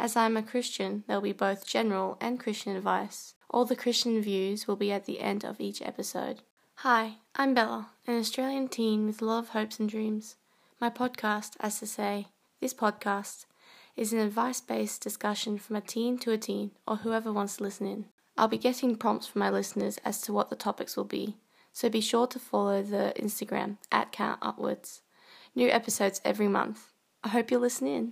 As I'm a Christian, there'll be both general and Christian advice. All the Christian views will be at the end of each episode. Hi, I'm Bella, an Australian teen with love, hopes and dreams. My podcast, as to say, this podcast, is an advice based discussion from a teen to a teen or whoever wants to listen in. I'll be getting prompts from my listeners as to what the topics will be, so be sure to follow the Instagram at Count Upwards. New episodes every month. I hope you'll listen in.